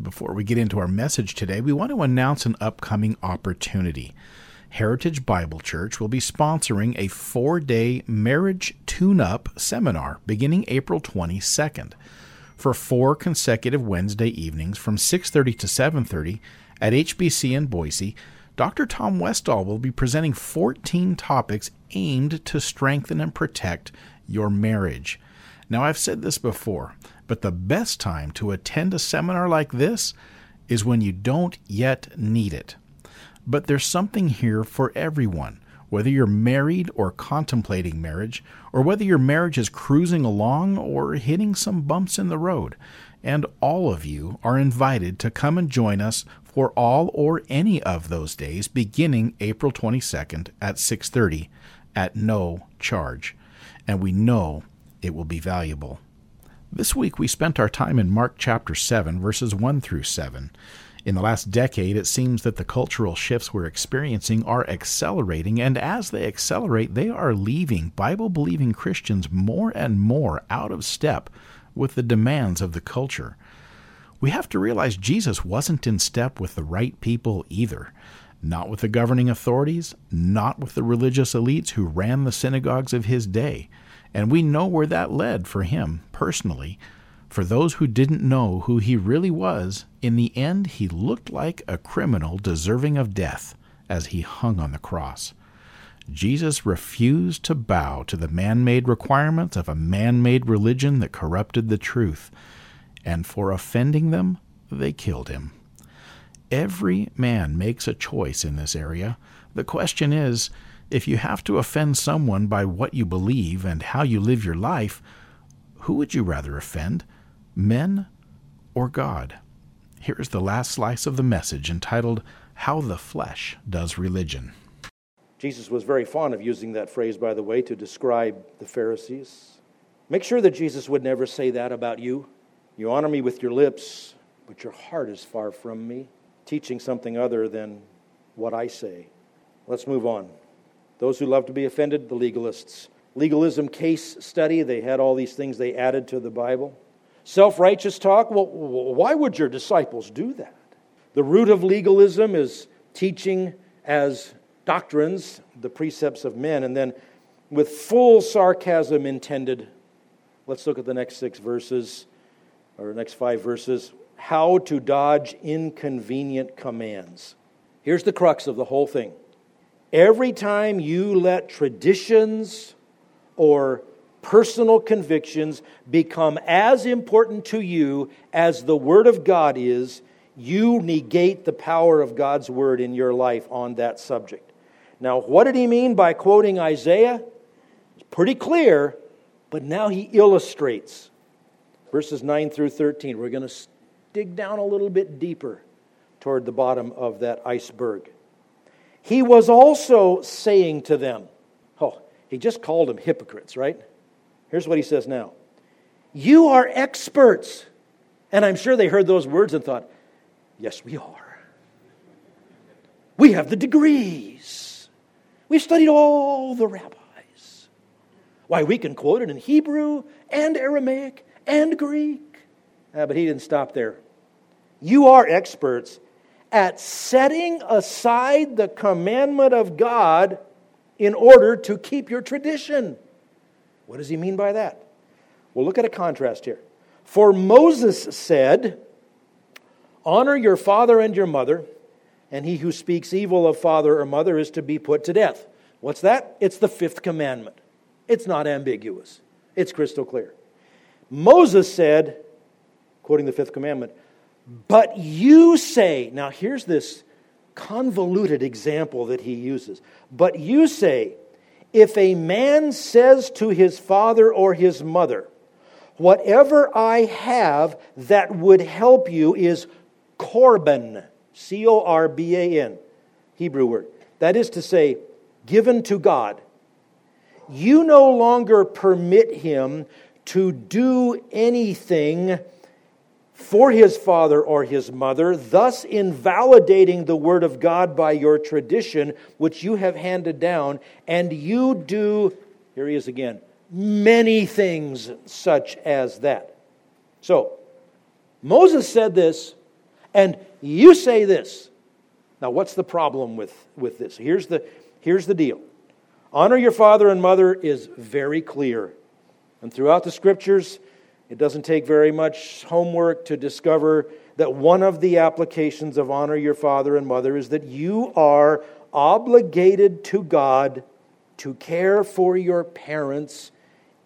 Before we get into our message today, we want to announce an upcoming opportunity. Heritage Bible Church will be sponsoring a four day marriage tune up seminar beginning April 22nd. For four consecutive Wednesday evenings from 6.30 to 7.30 at HBC in Boise, Dr. Tom Westall will be presenting 14 topics aimed to strengthen and protect your marriage. Now, I've said this before, but the best time to attend a seminar like this is when you don't yet need it. But there's something here for everyone, whether you're married or contemplating marriage, or whether your marriage is cruising along or hitting some bumps in the road. And all of you are invited to come and join us for all or any of those days beginning April 22nd at 6:30 at no charge. And we know it will be valuable. This week we spent our time in Mark chapter 7, verses 1 through 7. In the last decade, it seems that the cultural shifts we're experiencing are accelerating, and as they accelerate, they are leaving Bible believing Christians more and more out of step with the demands of the culture. We have to realize Jesus wasn't in step with the right people either. Not with the governing authorities, not with the religious elites who ran the synagogues of his day. And we know where that led for him personally. For those who didn't know who he really was, in the end he looked like a criminal deserving of death as he hung on the cross. Jesus refused to bow to the man made requirements of a man made religion that corrupted the truth, and for offending them, they killed him. Every man makes a choice in this area. The question is if you have to offend someone by what you believe and how you live your life, who would you rather offend, men or God? Here's the last slice of the message entitled, How the Flesh Does Religion. Jesus was very fond of using that phrase, by the way, to describe the Pharisees. Make sure that Jesus would never say that about you. You honor me with your lips, but your heart is far from me, teaching something other than what I say. Let's move on. Those who love to be offended, the legalists. Legalism case study, they had all these things they added to the Bible. Self righteous talk, well, why would your disciples do that? The root of legalism is teaching as doctrines the precepts of men, and then with full sarcasm intended. Let's look at the next six verses, or next five verses. How to dodge inconvenient commands. Here's the crux of the whole thing. Every time you let traditions or personal convictions become as important to you as the Word of God is, you negate the power of God's Word in your life on that subject. Now, what did he mean by quoting Isaiah? It's pretty clear, but now he illustrates. Verses 9 through 13. We're going to dig down a little bit deeper toward the bottom of that iceberg. He was also saying to them, Oh, he just called them hypocrites, right? Here's what he says now You are experts. And I'm sure they heard those words and thought, Yes, we are. We have the degrees. We've studied all the rabbis. Why, we can quote it in Hebrew and Aramaic and Greek. Ah, but he didn't stop there. You are experts at setting aside the commandment of God in order to keep your tradition. What does he mean by that? Well, look at a contrast here. For Moses said, Honor your father and your mother, and he who speaks evil of father or mother is to be put to death. What's that? It's the fifth commandment. It's not ambiguous, it's crystal clear. Moses said, quoting the fifth commandment, but you say, now here's this convoluted example that he uses. But you say, if a man says to his father or his mother, Whatever I have that would help you is korban. C O R B A N, Hebrew word. That is to say, given to God. You no longer permit him to do anything for his father or his mother, thus invalidating the word of God by your tradition, which you have handed down, and you do, here he is again, many things such as that. So, Moses said this, and you say this. Now, what's the problem with, with this? Here's the, here's the deal honor your father and mother is very clear. And throughout the scriptures, it doesn't take very much homework to discover that one of the applications of honor your father and mother is that you are obligated to God to care for your parents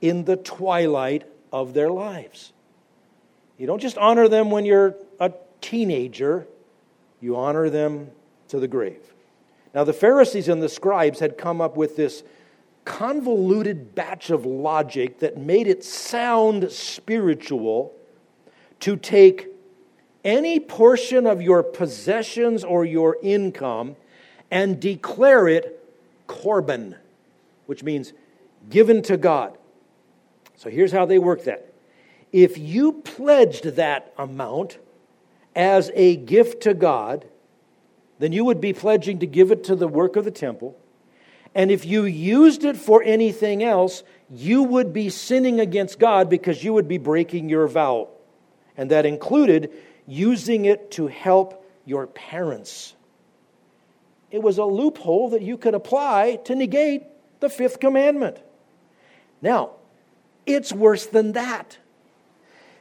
in the twilight of their lives. You don't just honor them when you're a teenager, you honor them to the grave. Now, the Pharisees and the scribes had come up with this convoluted batch of logic that made it sound spiritual to take any portion of your possessions or your income and declare it korban, which means given to God. So here's how they work that. If you pledged that amount as a gift to God, then you would be pledging to give it to the work of the temple. And if you used it for anything else, you would be sinning against God because you would be breaking your vow. And that included using it to help your parents. It was a loophole that you could apply to negate the fifth commandment. Now, it's worse than that.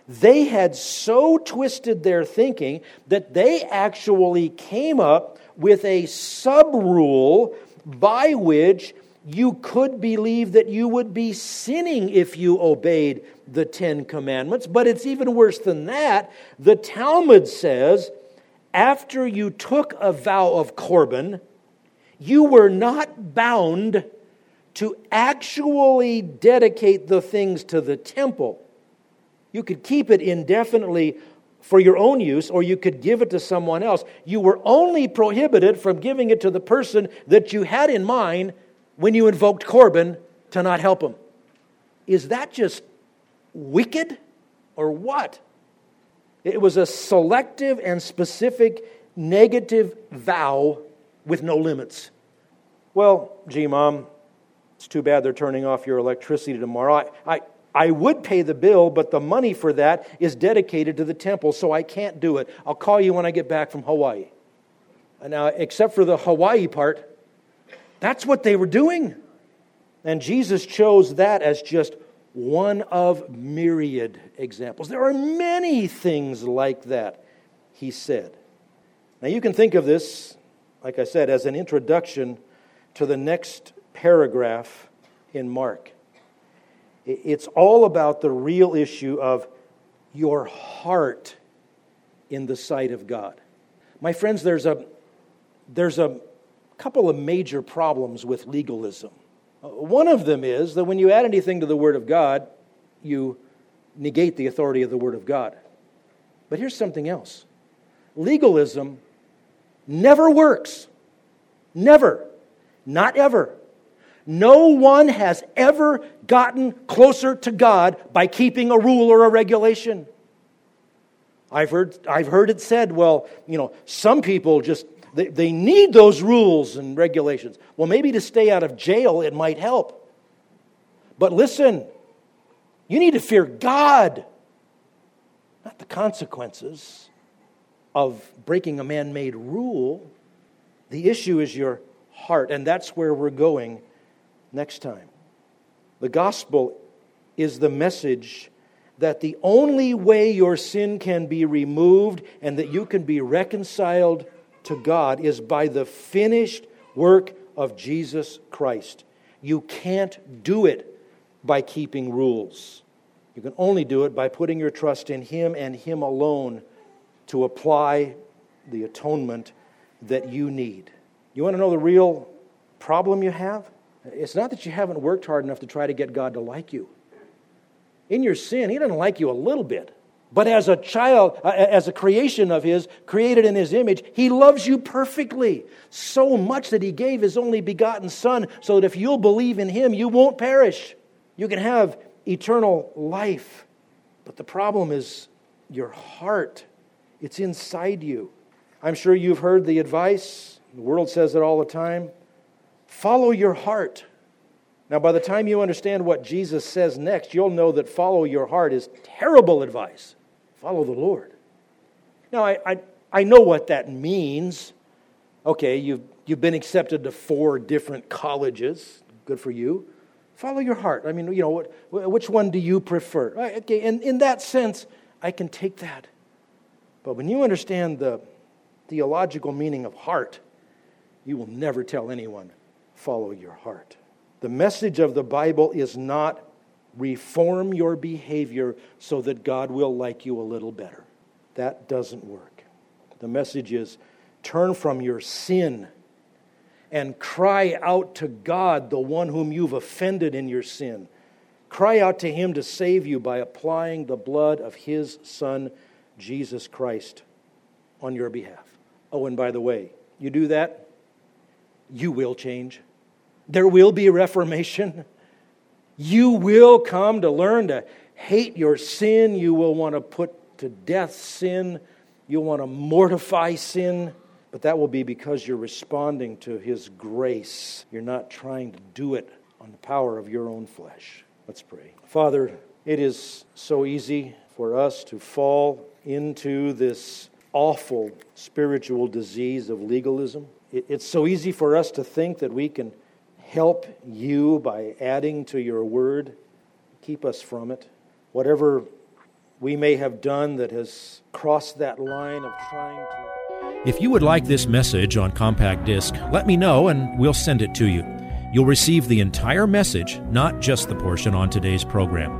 They had so twisted their thinking that they actually came up with a sub rule by which you could believe that you would be sinning if you obeyed the Ten Commandments. But it's even worse than that. The Talmud says after you took a vow of Korban, you were not bound to actually dedicate the things to the temple. You could keep it indefinitely for your own use, or you could give it to someone else. You were only prohibited from giving it to the person that you had in mind when you invoked Korban to not help him. Is that just wicked or what? It was a selective and specific negative vow with no limits. Well, gee, Mom, it's too bad they're turning off your electricity tomorrow. I, I, I would pay the bill, but the money for that is dedicated to the temple, so I can't do it. I'll call you when I get back from Hawaii. Now, except for the Hawaii part, that's what they were doing. And Jesus chose that as just one of myriad examples. There are many things like that, he said. Now, you can think of this, like I said, as an introduction to the next paragraph in Mark. It's all about the real issue of your heart in the sight of God. My friends, there's a, there's a couple of major problems with legalism. Uh, one of them is that when you add anything to the Word of God, you negate the authority of the Word of God. But here's something else legalism never works. Never. Not ever. No one has ever gotten closer to God by keeping a rule or a regulation. I've heard, I've heard it said, well, you know, some people just, they, they need those rules and regulations. Well, maybe to stay out of jail, it might help. But listen, you need to fear God, not the consequences of breaking a man made rule. The issue is your heart, and that's where we're going next time. The gospel is the message that the only way your sin can be removed and that you can be reconciled to God is by the finished work of Jesus Christ. You can't do it by keeping rules. You can only do it by putting your trust in Him and Him alone to apply the atonement that you need. You want to know the real problem you have? It's not that you haven't worked hard enough to try to get God to like you. In your sin, He doesn't like you a little bit. But as a child, uh, as a creation of His, created in His image, He loves you perfectly. So much that He gave His only begotten Son, so that if you'll believe in Him, you won't perish. You can have eternal life. But the problem is your heart, it's inside you. I'm sure you've heard the advice, the world says it all the time follow your heart. Now, by the time you understand what Jesus says next, you'll know that follow your heart is terrible advice. Follow the Lord. Now, I, I, I know what that means. Okay, you've, you've been accepted to four different colleges. Good for you. Follow your heart. I mean, you know, what, which one do you prefer? Okay, in, in that sense, I can take that. But when you understand the theological meaning of heart, you will never tell anyone, follow your heart. The message of the Bible is not reform your behavior so that God will like you a little better. That doesn't work. The message is turn from your sin and cry out to God, the one whom you've offended in your sin. Cry out to Him to save you by applying the blood of His Son, Jesus Christ, on your behalf. Oh, and by the way, you do that, you will change. There will be reformation. You will come to learn to hate your sin. You will want to put to death sin. You'll want to mortify sin. But that will be because you're responding to His grace. You're not trying to do it on the power of your own flesh. Let's pray. Father, it is so easy for us to fall into this awful spiritual disease of legalism. It's so easy for us to think that we can help you by adding to your word. Keep us from it. Whatever we may have done that has crossed that line of trying to. If you would like this message on compact disc, let me know and we'll send it to you. You'll receive the entire message, not just the portion on today's program.